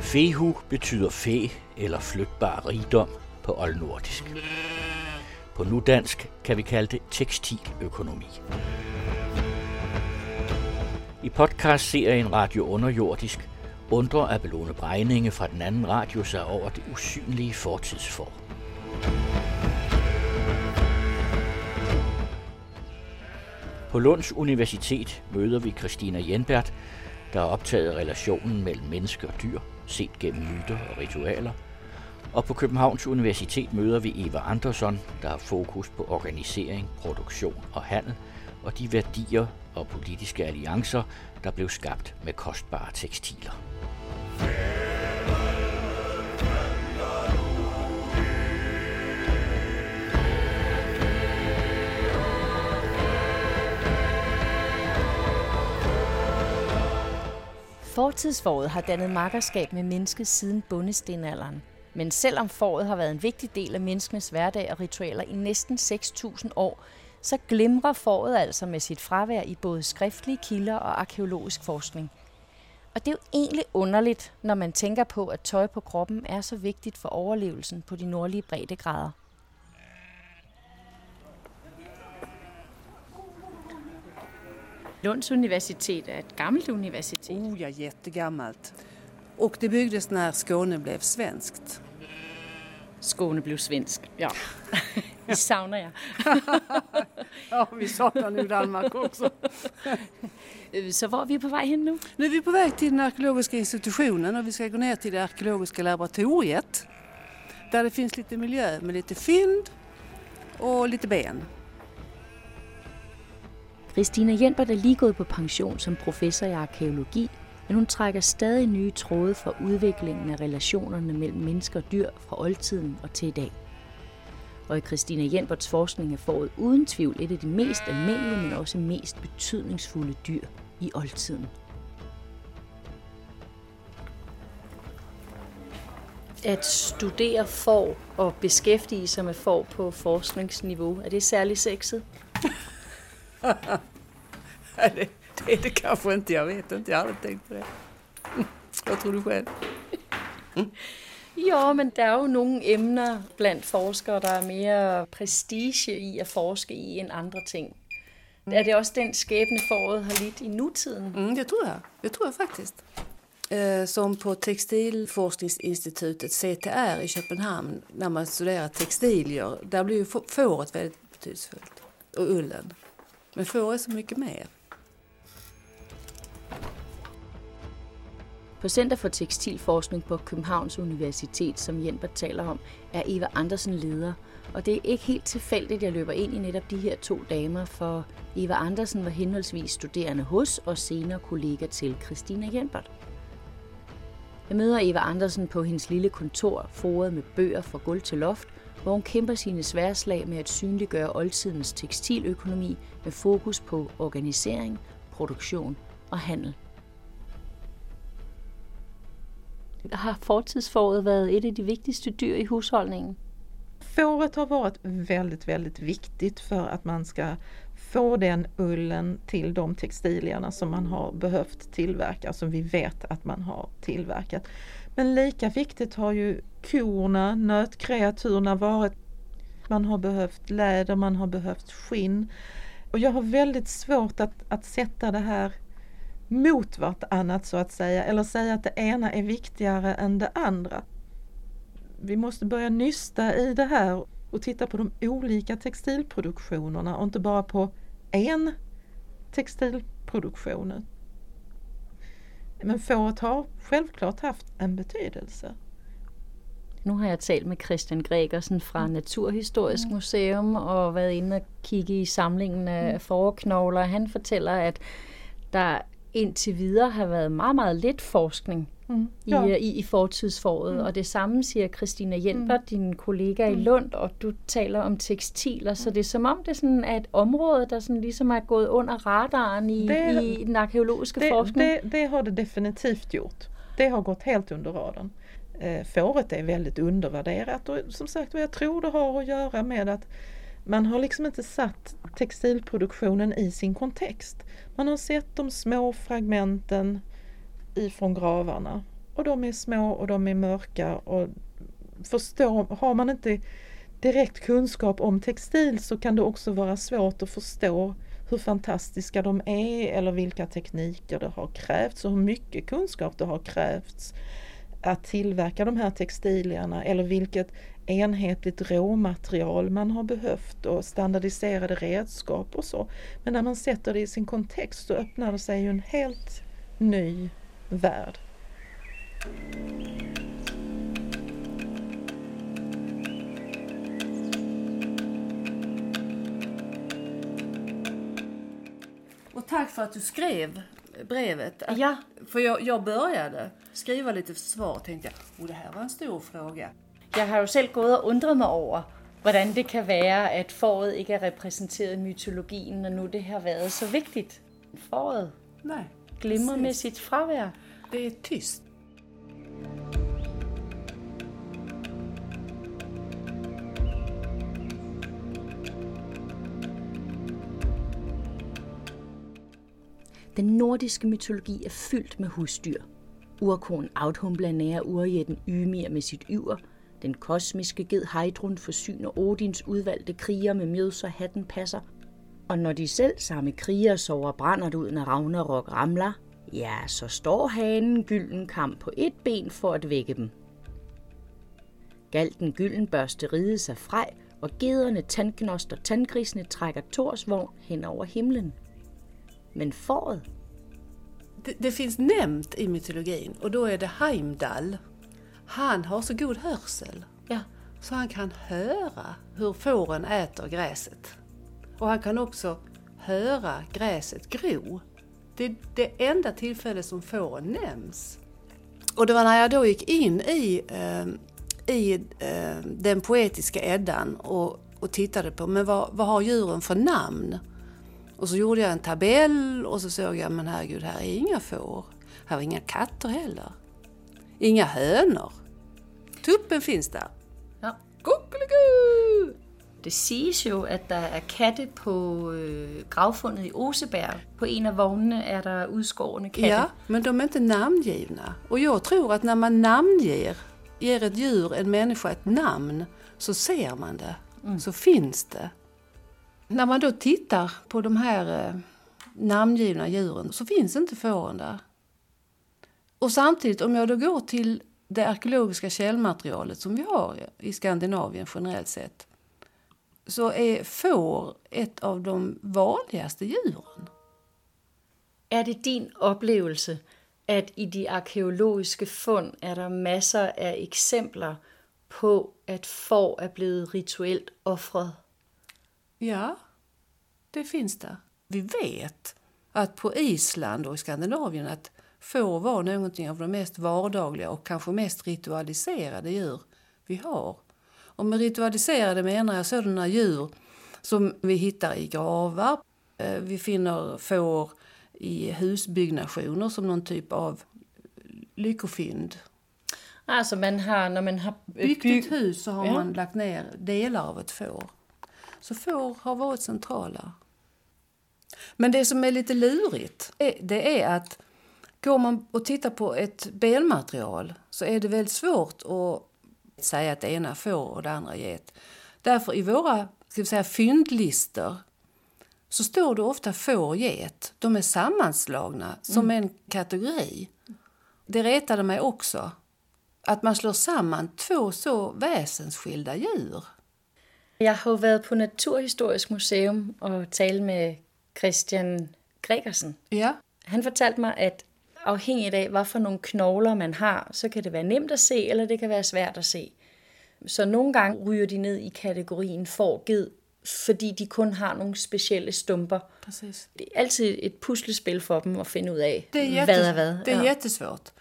Fehu betyder fe eller flytbar rigdom på oldnordisk. På nudansk kan vi kalde det tekstiløkonomi. I podcastserien Radio Underjordisk undrer Abelone Brejninge fra den anden radio sig over det usynlige fortidsform. På Lunds Universitet møder vi Christina Jenbert, der har optaget relationen mellem menneske og dyr, set gennem myter og ritualer. Og på Københavns Universitet møder vi Eva Andersson, der har fokus på organisering, produktion og handel, og de værdier og politiske alliancer, der blev skabt med kostbare tekstiler. Fortidsfåret har dannet makkerskab med mennesket siden bundestenalderen. Men selvom fåret har været en vigtig del af menneskenes hverdag og ritualer i næsten 6.000 år, så glimrer fåret altså med sit fravær i både skriftlige kilder og arkeologisk forskning. Og det er jo egentlig underligt, når man tænker på, at tøj på kroppen er så vigtigt for overlevelsen på de nordlige breddegrader. Lunds universitet är ett gammalt universitet. Oh ja, jättegammalt. Och det byggdes när Skåne blev svenskt. Skåne blev svensk, ja. Det savner jag. ja, vi saknar nu Danmark också. Så var är vi på väg hen nu? Nu är vi på väg till den arkeologiska institutionen och vi ska gå ner till det arkeologiska laboratoriet. Där det finns lite miljö med lite fynd och lite ben. Christina Jenbert er lige gået på pension som professor i arkeologi, men hun trækker stadig nye tråde fra udviklingen af relationerne mellem mennesker og dyr fra oldtiden og til i dag. Og i Christina Jenberts forskning er foråret uden tvivl et af de mest almindelige, men også mest betydningsfulde dyr i oldtiden. At studere får og beskæftige sig med får på forskningsniveau, er det særligt sexet? det, det är det kanske inte, jag vet inte. Jag har aldrig tänkt på det. Vad tror du själv? Ja, men der er jo nogle emner blandt forskere, der er mere prestige i at forske i end andre ting. Mm. Er det også den skæbne foråret har lidt i nutiden? Mm, det tror jag. Det tror jag faktiskt. Eh, som på Textilforskningsinstitutet CTR i Köpenhamn, när man studerar textilier, där blir ju fåret väldigt betydelsefullt. Och ullen. Men får är så mycket mer. På Center for Tekstilforskning på Københavns Universitet, som Jenbert taler om, er Eva Andersen leder. Og det er ikke helt tilfældigt, at jeg løber ind i netop de her to damer, for Eva Andersen var henholdsvis studerende hos og senere kollega til Christina Jenbert. Jeg møder Eva Andersen på hendes lille kontor, foret med bøger fra gulv til loft, hvor hun kæmper sine sværslag med at synliggøre oldtidens tekstiløkonomi med fokus på organisering, produktion og handel. Har fortidsfåret været et af de vigtigste dyr i hushållningen? Fåret har varit väldigt, väldigt viktigt för att man ska få den ullen till de textilierna som man har behövt tillverka, som vi vet att man har tillverkat. Men lika viktigt har ju korna, nötkreaturerna varit. Man har behövt läder, man har behövt skinn. Och jag har väldigt svårt att, att sätta det här mot vartannat så att säga, eller säga att det ena är viktigare än det andra. Vi måste börja nysta i det här och titta på de olika textilproduktionerna och inte bara på en textilproduktion. Men fåret har självklart haft en betydelse. Nu har jeg talt med Christian Gregersen fra Naturhistorisk Museum og været inde og kigge i samlingen af forknogler. Han fortæller, at der indtil videre har været meget, meget lidt forskning mm. ja. i, i, i fortidsforåret. Mm. Og det samme siger Christina Jenbert, mm. din kollega mm. i Lund, og du taler om tekstiler, så det er som om det sådan er et område, der sådan ligesom er gået under radaren i, det, i den arkeologiske det, forskning. Det, det har det definitivt gjort. Det har gått helt under radarn. Eh, fåret är väldigt undervärderat och som sagt jag tror det har att göra med att man har liksom inte satt textilproduktionen i sin kontext. Man har sett de små fragmenten ifrån gravarna och de är små och de är mörka och förstår, har man inte direkt kunskap om textil så kan det också vara svårt att förstå hur fantastiska de är eller vilka tekniker det har krävts och hur mycket kunskap det har krävts att tillverka de här textilierna eller vilket enhetligt råmaterial man har behövt och standardiserade redskap och så. Men när man sätter det i sin kontext så öppnar det sig ju en helt ny värld. Och tack för att du skrev brevet. Att, Ja. För jag, jag började skriva lite svar tänkte jag, oh, det här var en stor fråga. Jeg har jo selv gået og undret mig over, hvordan det kan være, at foråret ikke er repræsenteret i mytologien, når nu det har været så vigtigt. Foråret Nej, glimrer med precis. sit fravær. Det är tyst. Den nordiske mytologi er fyldt med husdyr. Urkonen Audhumla nærer urjætten Ymir med sit yver. Den kosmiske ged Heidrun forsyner Odins udvalgte kriger med mjød, så hatten passer. Og når de selv samme kriger sover brændert ud, når Ragnarok ramler, ja, så står hanen gylden kamp på et ben for at vække dem. Galten Gyldenbørste ride sig frej, og gederne Tandknost og Tandgrisene trækker Thors vogn hen over himlen. Men foråret, Det, det finns nämnt i mytologin och då är det Heimdall. Han har så god hörsel ja, så han kan höra hur fåren äter gräset. Och han kan också höra gräset gro. Det är det enda tillfälle som fåren nämns. Och det var när jag då gick in i, eh, i eh, den poetiska Eddan och, och tittade på men vad, vad har djuren för namn? Och så gjorde jag en tabell och så såg jag, men herregud, här är inga får. Här är inga katter heller. Inga hönor. Tuppen finns där. Ja. Kuckeliku! Det siges jo, at der er katte på øh, gravfundet i Oseberg. På en af vognene er der udskårende katte. Ja, men de är inte namngivna. Och jag tror att när man namnger, ger ett djur, en människa ett namn, så ser man det. Så finns det. När man då tittar på de här eh, namngivna djuren så finns inte fåren där. Och samtidigt, om jag då går till det arkeologiska källmaterialet som vi har i Skandinavien generellt sett, så är får ett av de vanligaste djuren. Er det din oplevelse, at i de arkeologiske fund er der masser af eksempler på, at får er blevet rituelt offret? Ja, det finns det. Vi vet att på Island och i Skandinavien att får var någonting av de mest vardagliga och kanske mest ritualiserade djur vi har. Och med ritualiserade menar jag sådana djur som vi hittar i gravar. Eh, Vi finner får i husbyggnationer som någon typ av lyckofynd. Altså man har, når man har Byggt ett hus så har Ja. man lagt ner delar av ett får. Så får har varit centrala. Men det som är lite lurigt, är- det är att går man och tittar på ett benmaterial så är det väldigt svårt att säga att det ena får och det andra get. Därför i våra ska vi säga, fyndlistor så står det ofta får och get. De är sammanslagna som en kategori. Det retade mig också att man slår samman två så väsensskilda djur. Jeg har været på Naturhistorisk Museum og talt med Christian Gregersen. Ja, Han fortalte mig, at afhængigt af, hvad for nogle knogler man har, så kan det være nemt at se, eller det kan være svært at se. Så nogle gange ryger de ned i kategorien forged, fordi de kun har nogle specielle stumper. precis. Det er altid et puslespil for dem at finde ud af, Det är, hvad jättes- er hvad. det är Ja. jättesvårt.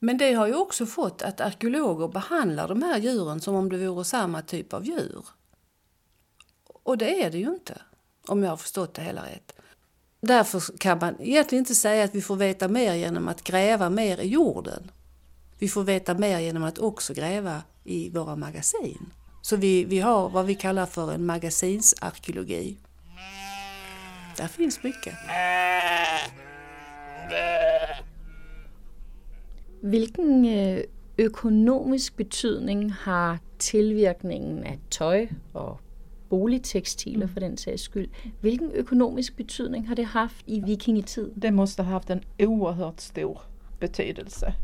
Men det har ju också fått att arkeologer behandlar de här djuren som om det vore samma typ av djur. Och det är det ju inte, om jag har förstått det hela rätt. Därför kan man egentligen inte säga att vi får veta mer genom att gräva mer i jorden. Vi får veta mer genom att också gräva i våra magasin. Så vi, vi har vad vi kallar för en magasinsarkeologi. Där finns mycket. Vilken ekonomisk eh, økonomisk betydning har tillverkningen av tøj och boligtekstiler for den sags skyld, hvilken økonomisk betydning har det haft i vikingetid? Det måste ha haft en oerhört stor betydelse.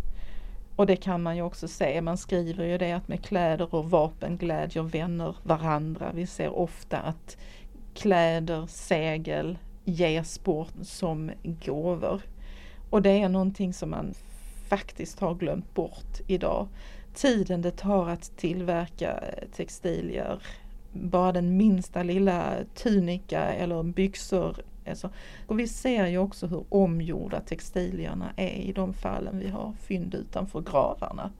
Och det kan man ju också se, man skriver ju det att med kläder och vapen glädjer vänner varandra. Vi ser ofta att kläder, segel ges bort som gåvor. Och det är någonting som man faktiskt har glömt bort idag. Tiden det tar att tillverka textilier, bara den minsta lilla tunika eller byxor. Alltså. Och vi ser ju också hur omgjorda textilierna är i de fallen vi har fynd utanför gravarna.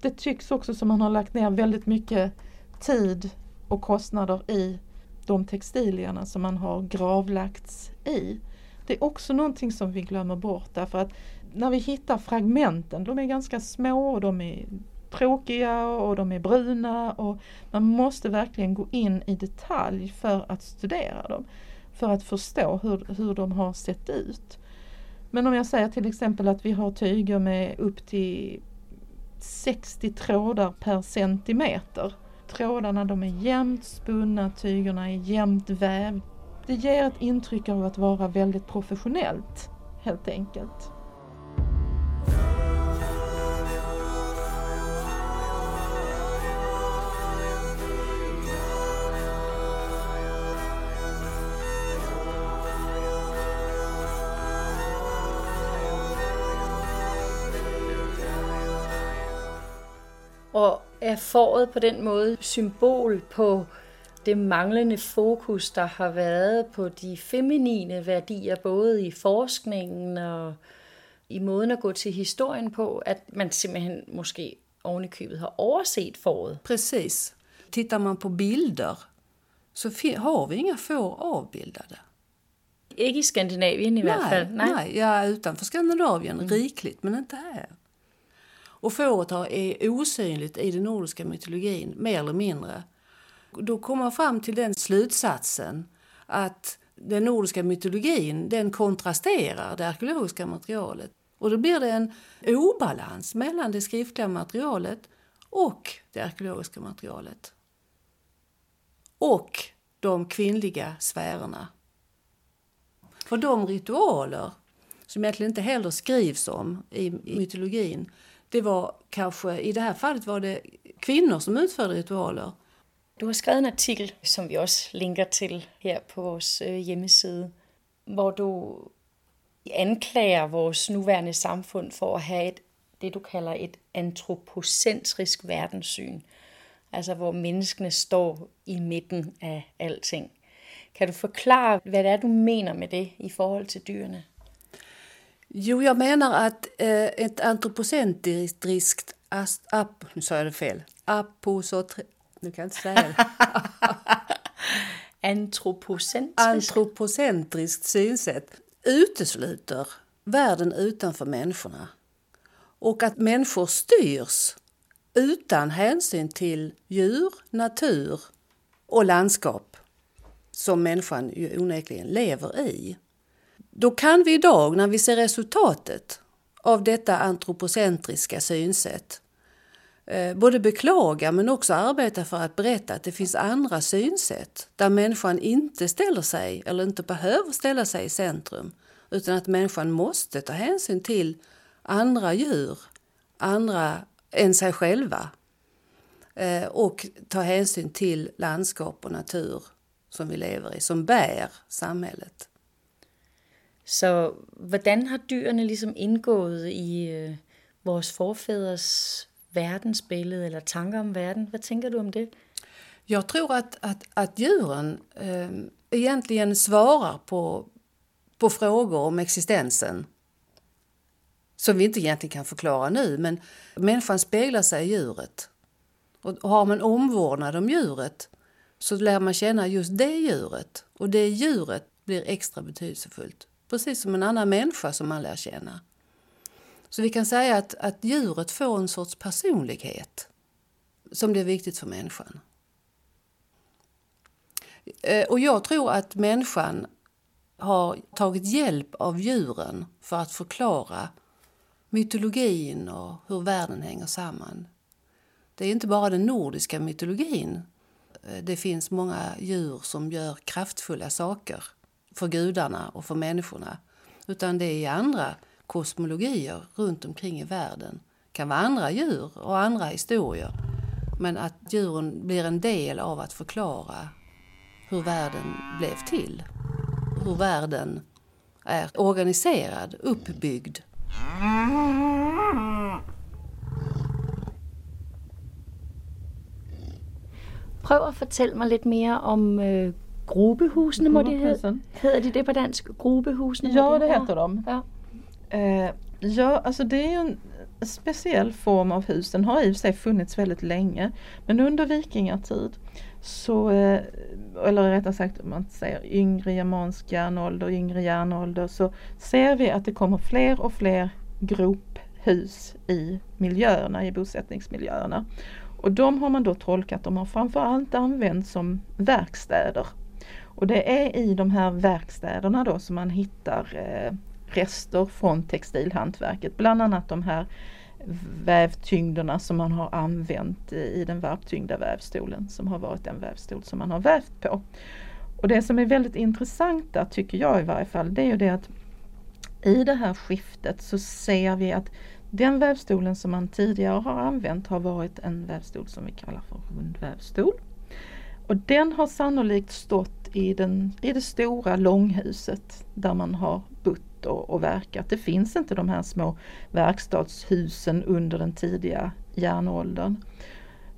Det tycks också som man har lagt ner väldigt mycket tid och kostnader i de textilierna som man har gravlagts i. Det är också någonting som vi glömmer bort därför att när vi hittar fragmenten, de är ganska små och de är tråkiga och de är bruna och man måste verkligen gå in i detalj för att studera dem. För att förstå hur, hur de har sett ut. Men om jag säger till exempel att vi har tyger med upp till 60 trådar per centimeter. Trådarna de är jämnt spunna, tygerna är jämnt vävda. Det ger ett intryck av att vara väldigt professionellt helt enkelt. Er foråret på den måde symbol på det manglende fokus, der har været på de feminine værdier, både i forskningen og i måden at gå til historien på, at man simpelthen måske ovenikøbet har overset foråret. Precis. Tittar man på bilder så har vi inga får avbildade. Ikke i Skandinavien i nej, hvert fald. Nej, nej ja, utanför Skandinavien mm. rikligt, men inte här. Och fåret är osynligt i den nordiska mytologin, mer eller mindre. Då kommer man fram till den slutsatsen att den nordiska mytologin den kontrasterar det arkeologiska materialet. Och då blir det en obalans mellan det skriftliga materialet och det arkeologiska materialet. Och de kvinnliga sfärerna. För de ritualer som egentligen inte heller skrivs om i mytologin det var kanske, i det här fallet var det kvinnor som utförde ritualer. Du har skrivit en artikel, som vi också länkar till här på vår øh, hemsida. Där du anklagar vårt nuvarande samfund för att ha ett, det, du kallar ett antropocentrisk världssyn. Alltså där människorna står i mitten av allting. Kan du förklara vad det är du menar med det i förhållande till djuren? Jo, jag menar att eh, ett antropocentriskt... Ap, nu sa jag det fel. Aposotri, nu kan jag inte säga det. Antropocentriskt. Antropocentriskt synsätt utesluter världen utanför människorna. Och att människor styrs utan hänsyn till djur, natur och landskap som människan ju onekligen lever i. Då kan vi idag, när vi ser resultatet av detta antropocentriska synsätt, eh, både beklaga men också arbeta för att berätta att det finns andra synsätt där människan inte ställer sig eller inte behöver ställa sig i centrum utan att människan måste ta hänsyn till andra djur, andra än sig själva eh, och ta hänsyn till landskap och natur som vi lever i, som bär samhället. Så hvordan har dyrene ligesom indgået i øh, vores forfædres verdensbillede eller tanker om verden? Hvad tænker du om det? Jag tror att, att, att djuren eh, øh, egentligen svarar på, på frågor om existensen som vi inte egentligen kan förklara nu, men människan speglar sig i djuret. Och har man omvårdnad om djuret så lär man känna just det djuret och det djuret blir extra betydelsefullt precis som en annan människa som man lär känna. Så vi kan säga att, att djuret får en sorts personlighet som det är viktigt för människan. Eh, och jag tror att människan har tagit hjälp av djuren för att förklara mytologin och hur världen hänger samman. Det är inte bara den nordiska mytologin. Eh, det finns många djur som gör kraftfulla saker för gudarna och för människorna. Utan det är i andra kosmologier runt omkring i världen. Det kan vara andra djur och andra historier. Men att djuren blir en del av att förklara hur världen blev till. Hur världen är organiserad, uppbyggd. Prøv at fortælle mig lidt mere om øh, gruppehusene, må det hedde. Hedder de det på dansk? Gruppehusene? Ja, det heter de. Ja. Eh, ja, alltså det är ju en speciell form av hus. Den har i och för sig funnits väldigt länge. Men under vikingatid så, eh, eller rättare sagt om man säger yngre germansk järnålder, yngre järnålder, så ser vi att det kommer fler och fler grophus i miljöerna, i bosättningsmiljöerna. Och de har man då tolkat, de har framförallt använts som verkstäder. Och det är i de här verkstäderna då som man hittar eh, rester från textilhantverket, bland annat de här vävtyngderna som man har använt i den varptyngda vävstolen som har varit den vävstol som man har vävt på. Och det som är väldigt intressant där tycker jag i varje fall det är ju det att i det här skiftet så ser vi att den vävstolen som man tidigare har använt har varit en vävstol som vi kallar för rundvävstol. Och den har sannolikt stått i, den, i det stora långhuset där man har bott och, och verkat. Det finns inte de här små verkstadshusen under den tidiga järnåldern.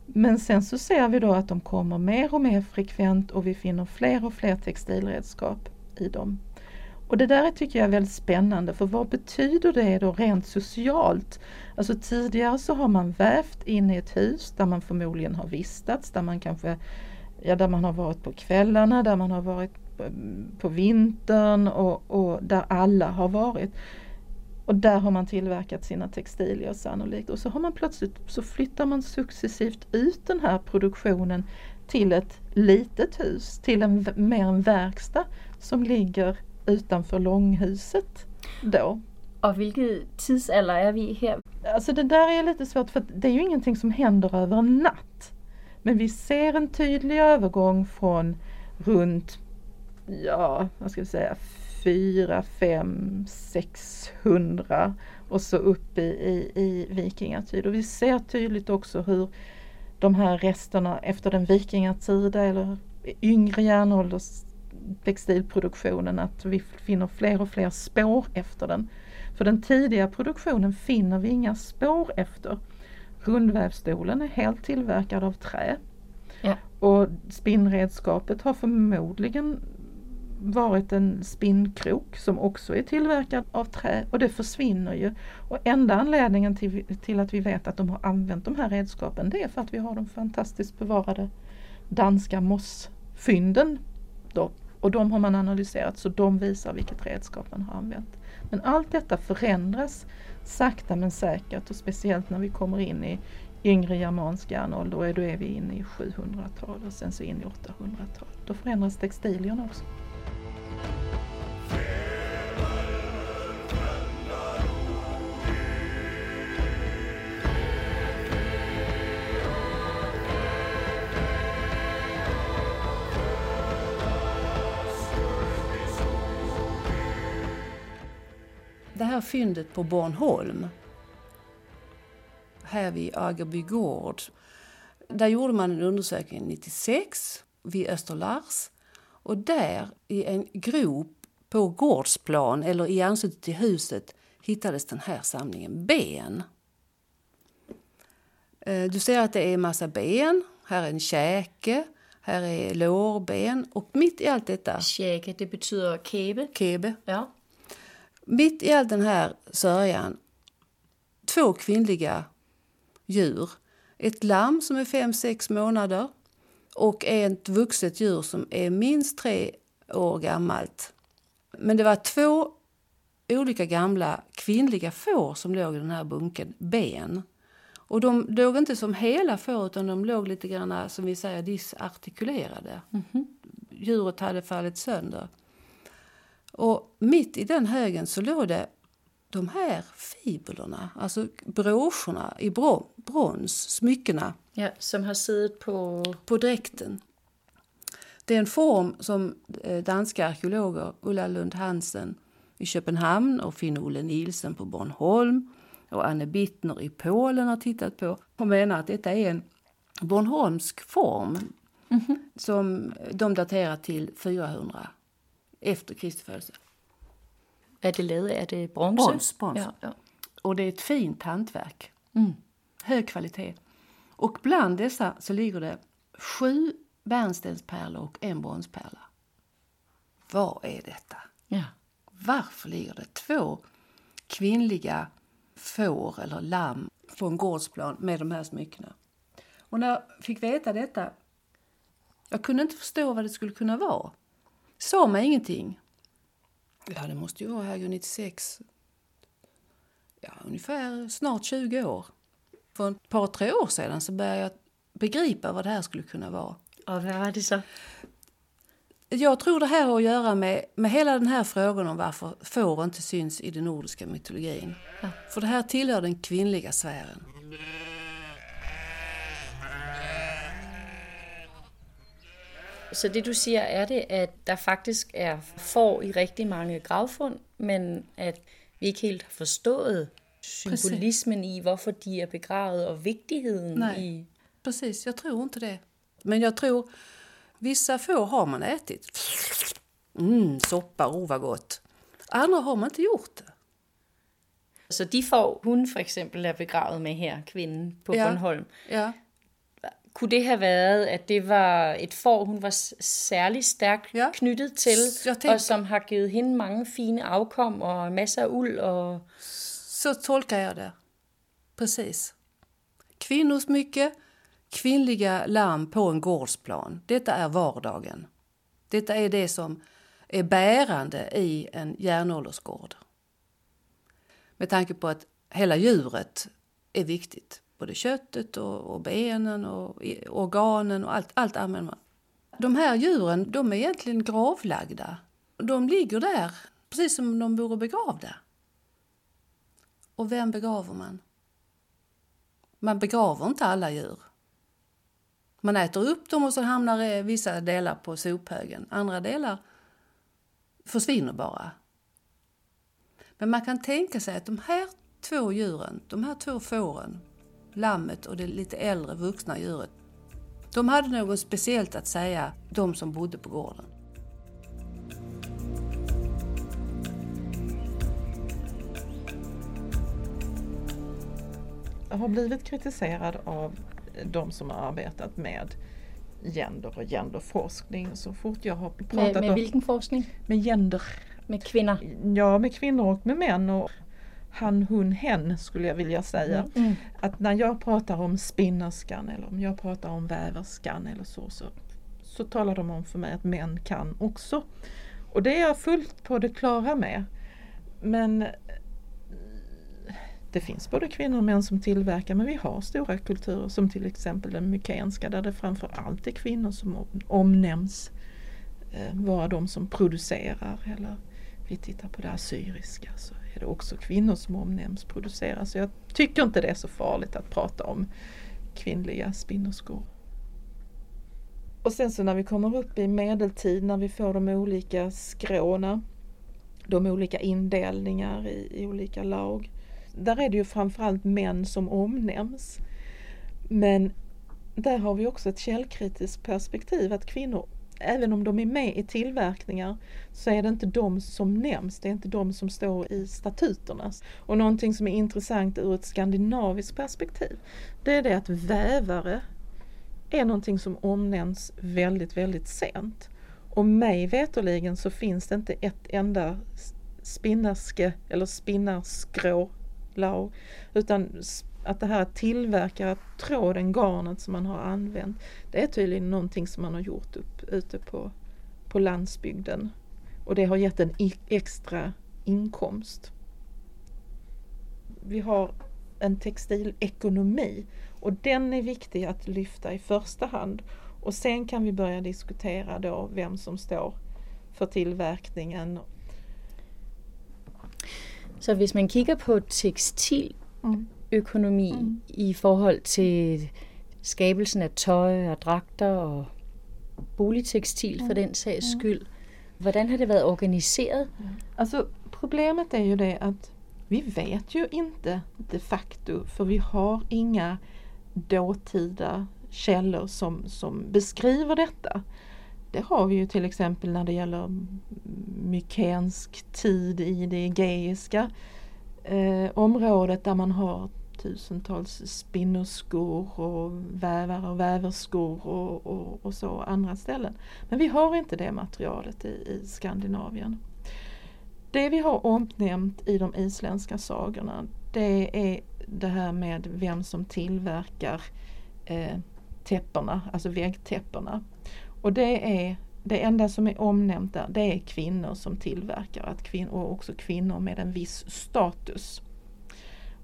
Men sen så ser vi då att de kommer mer och mer frekvent och vi finner fler och fler textilredskap i dem. Och det där tycker jag är väldigt spännande för vad betyder det då rent socialt? Alltså tidigare så har man vävt in i ett hus där man förmodligen har vistats, där man kanske ja, där man har varit på kvällarna, där man har varit på vintern och, och där alla har varit. Och där har man tillverkat sina textilier sannolikt. Och så har man plötsligt så flyttar man successivt ut den här produktionen till ett litet hus, till en, mer en verkstad som ligger utanför långhuset då. Och vilken tidsalder är vi här? Alltså det där är lite svårt för det är ju ingenting som händer över en natt. Men vi ser en tydlig övergång från runt, ja vad ska vi säga, 4, 5, 600 och så upp i, i, i vikingatid. Och vi ser tydligt också hur de här resterna efter den vikingatida eller yngre järnålders textilproduktionen att vi finner fler och fler spår efter den. För den tidiga produktionen finner vi inga spår efter. Rundvävstolen är helt tillverkad av trä. Ja. Och spinnredskapet har förmodligen varit en spinnkrok som också är tillverkad av trä och det försvinner ju. Och enda anledningen till, till att vi vet att de har använt de här redskapen det är för att vi har de fantastiskt bevarade danska mossfynden då och de har man analyserat så de visar vilket redskap man har använt. Men allt detta förändras sakta men säkert och speciellt när vi kommer in i yngre germansk järnålder och då är vi inne i 700-talet och sen så in i 800-talet. Då förändras textilierna också. Det här fyndet på Bornholm, här vid Agerby gård, där gjorde man en undersökning 96 vid Österlars. Och där, i en grop på gårdsplan eller i anslutning till huset, hittades den här samlingen ben. Eh, du ser att det är massa ben. Här är en käke, här är lårben och mitt i allt detta... Käke, det betyder kebe. Kebe. Ja. Mitt i all den här sörjan, två kvinnliga djur. Ett lamm som är fem sex månader och ett vuxet djur som är minst tre år gammalt. Men det var två olika gamla kvinnliga får som låg i den här bunken ben. Och de låg inte som hela får utan de låg lite grann som vi säger disartikulerade. Djuret hade fallit sönder. Mitt i den högen så låg det de här fiblerna, alltså broscherna i bro, brons, smyckena Ja, som har siddet på... på dräkten. Det är en form som eh, danska arkeologer Ulla Lund Hansen i Köpenhamn och Finn-Olle Nielsen på Bornholm och Anne Bittner i Polen har tittat på och menar att detta är en bornholmsk form som de daterar till 400 efter Kristi födelse. Är det lavet? Är det bronze? Brons, brons. Ja, ja. Och det är ett fint hantverk. Hög kvalitet. Och bland dessa så ligger det sju bärnstenspärlor och en bronspärla. Vad är detta? ja. Varför ligger det två kvinnliga får eller lamm på en gårdsplan med de här smyckena? Och när jag fick veta detta, jag kunde inte förstå vad det skulle kunna vara. Sa mig ingenting. Ja, det måste ju vara här 96. Ja, ungefär snart 20 år. För ett par, tre år sedan så började jag begripa vad det här skulle kunna vara. Och vad var det så? Jag tror det här har att göra med, med hela den här frågan om varför får inte syns i den nordiska mytologin. För det här tillhör den kvinnliga sfären. Så det du siger, er det, at der faktisk er får i rigtig mange gravfund, men at vi ikke helt har forstået symbolismen i, hvorfor de er begravet, og vigtigheden Nej. i... Precis, jag tror inte det. Men jag tror vissa får har man ätit. Mm, soppa, oh vad gott. Andra har man inte gjort det. Så de får, hun for eksempel er begravet med her, kvinden på Ja. Bornholm, Ja, kunne det have været, at det var et får, hun var særlig stærkt Ja. knyttet til, tænker- og som har givet hende mange fine afkom og masser af uld og... så tolkar jag det. Precis. Kvinnosmycke, kvinnliga lamm på en gårdsplan. Detta är vardagen. Detta är det som är bärande i en järnåldersgård. Med tanke på att hela djuret är viktigt. Både köttet och, och benen och i- organen och allt, allt använder man. De här djuren, de är egentligen gravlagda. De ligger där precis som om de vore begravda. Och vem begraver man? Man begraver inte alla djur. Man äter upp dem och så hamnar vissa delar på sophögen. Andra delar försvinner bara. Men man kan tänka sig att de här två djuren, de här två fåren, lammet och det lite äldre vuxna djuret, de hade något speciellt att säga, de som bodde på gården. Jag har blivit kritiserad av de som har arbetat med gender och genderforskning. Så fort jag har pratat Med, med om hvilken forskning? med gender, Med kvinder. ja med kvinnor och med män och han, hon, hen skulle jag vilja säga. Mm. Att när jag pratar om spinnerskan eller om jag pratar om väverskan eller så, så, så talar de om för mig att män kan också. Och det är jag fullt på det klara med. Men eh, det finns både kvinnor och män som tillverkar men vi har stora kulturer som till exempel den mykenska där det framför allt är kvinnor som om- omnämns eh, vara de som producerar eller vi tittar på det assyriska så är det också kvinnor som omnämns producera. Så jag tycker inte det är så farligt att prata om kvinnliga spinnerskor. Och sen så när vi kommer upp i medeltid när vi får de olika skråna, de olika indelningar i, i olika lag. Där är det ju framförallt män som omnämns. Men där har vi också ett källkritiskt perspektiv att kvinnor, även om de är med i tillverkningar, så är det inte de som nämns, det är inte de som står i statuterna. Och någonting som är intressant ur ett skandinaviskt perspektiv, det är det att vävare är någonting som omnämns väldigt, väldigt sent. Och mig veterligen så finns det inte ett enda spinnerske eller spinnarskrå lau, utan att det här att tillverka tråden, garnet som man har använt, det är tydligen någonting som man har gjort upp ute på, på landsbygden. Och det har gett en extra inkomst. Vi har en textilekonomi och den är viktig att lyfta i första hand. Och sen kan vi börja diskutera då vem som står för tillverkningen. Så hvis man kigger på tekstiløkonomi mm. Mm. i forhold til skabelsen af tøj og dragter og boligtekstil for den sags skyld, hvordan har det været organiseret? Alltså problemet är ju det att vi vet ju inte de facto för vi har inga dåtida källor som, som beskriver detta. Det har vi ju till exempel när det gäller mykensk tid i det egeiska eh, området där man har tusentals spinnerskor och vävare och väverskor och, och, och, så andra ställen. Men vi har inte det materialet i, i Skandinavien. Det vi har omnämnt i de isländska sagorna det är det här med vem som tillverkar eh, täpporna, alltså väggtäpporna. Och det är det enda som är omnämnt där, det är kvinnor som tillverkar att kvin och också kvinnor med en viss status.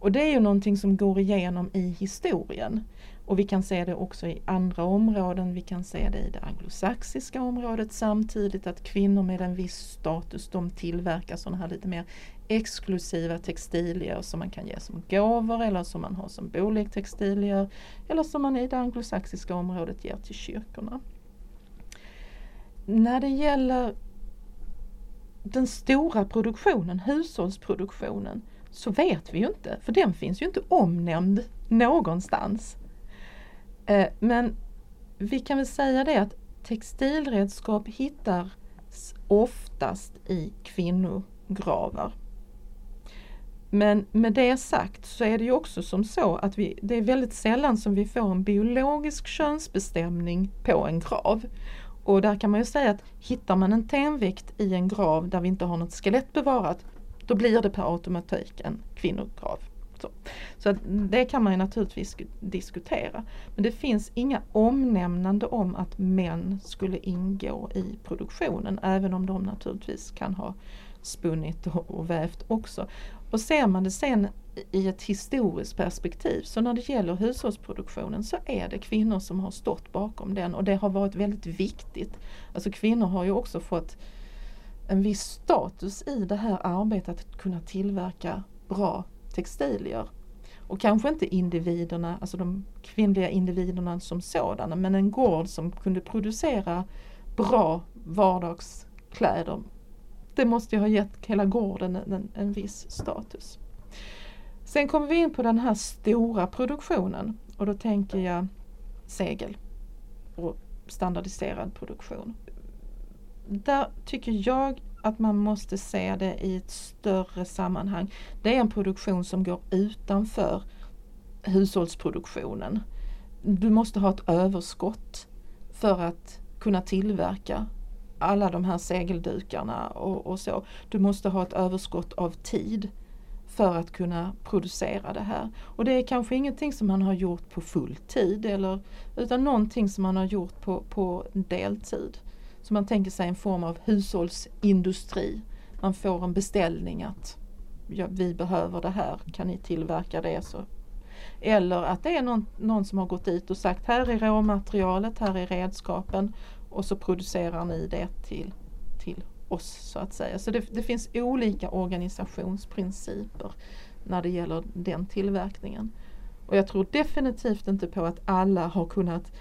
Och det är ju någonting som går igenom i historien. Och vi kan se det också i andra områden, vi kan se det i det anglosaxiska området samtidigt att kvinnor med en viss status de tillverkar sådana här lite mer exklusiva textilier som man kan ge som gåvor eller som man har som bolektextilier eller som man i det anglosaxiska området ger till kyrkorna. När det gäller den stora produktionen, hushållsproduktionen, så vet vi ju inte, för den finns ju inte omnämnd någonstans. Eh, men vi kan väl säga det att textilredskap hittas oftast i kvinnogravar. Men med det sagt så är det ju också som så att vi, det är väldigt sällan som vi får en biologisk könsbestämning på en grav. Och där kan man ju säga att hittar man en tenvikt i en grav där vi inte har något skelett bevarat, då blir det per automatik en kvinnokrav. Så, så det kan man ju naturligtvis diskutera. Men det finns inga omnämnande om att män skulle ingå i produktionen, även om de naturligtvis kan ha spunnit och, och vävt också. Och ser man det sen i ett historiskt perspektiv så när det gäller hushållsproduktionen så är det kvinnor som har stått bakom den och det har varit väldigt viktigt. Alltså kvinnor har ju också fått en viss status i det här arbetet att kunna tillverka bra textilier. Och kanske inte individerna, alltså de kvinnliga individerna som sådana, men en gård som kunde producera bra vardagskläder. Det måste ju ha gett hela gården en, en viss status. Sen kommer vi in på den här stora produktionen och då tänker jag segel och standardiserad produktion. Där tycker jag att man måste se det i ett större sammanhang. Det är en produktion som går utanför hushållsproduktionen. Du måste ha ett överskott för att kunna tillverka alla de här segeldukarna och, och så. Du måste ha ett överskott av tid för att kunna producera det här. Och det är kanske ingenting som man har gjort på full tid eller, utan någonting som man har gjort på, på deltid. Så man tänker sig en form av hushållsindustri. Man får en beställning att ja, vi behöver det här, kan ni tillverka det? Så. Eller att det är någon, någon som har gått dit och sagt här är råmaterialet, här är redskapen och så producerar ni det till, till oss så att säga. Så det, det finns olika organisationsprinciper när det gäller den tillverkningen. Och jag tror definitivt inte på att alla har kunnat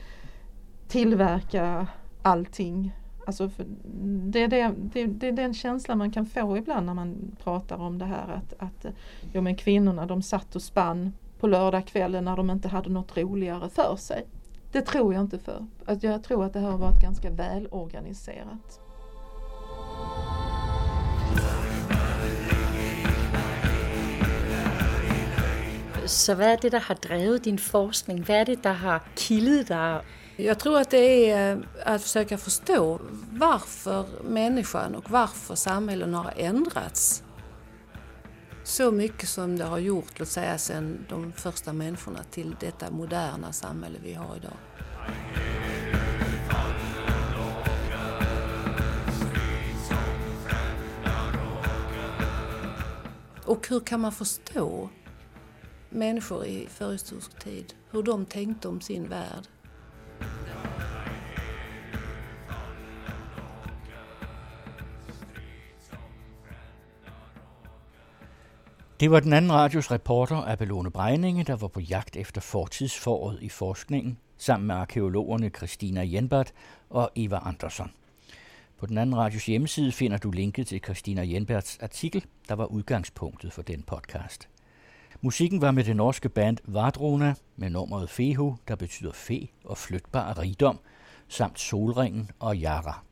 tillverka allting Alltså det, är det, det, det, är den känslan man kan få ibland när man pratar om det här att, att jo, men kvinnorna de satt och spann på lördagskvällen när de inte hade något roligare för sig. Det tror jag inte för. Alltså jag tror att det här har varit ganska välorganiserat. Så vad är det, som har drivit din forskning? Vad är det, som har killat dig? Jag tror att det är eh, att försöka förstå varför människan och varför samhällen har ändrats så mycket som det har gjort, låt säga sedan de första människorna till detta moderna samhälle vi har idag. Och hur kan man förstå människor i förhistorisk tid, hur de tänkte om sin värld. Det var den anden radios reporter, Abelone Brejninge, der var på jagt efter fortidsforåret i forskningen, sammen med arkeologerne Christina Jenbert og Eva Andersson. På den anden radios hjemmeside finder du linket til Christina Jenberts artikel, der var udgangspunktet for den podcast. Musikken var med det norske band Vardrona med nummeret Fehu, der betyder fe og flytbar rigdom, samt Solringen og Jara.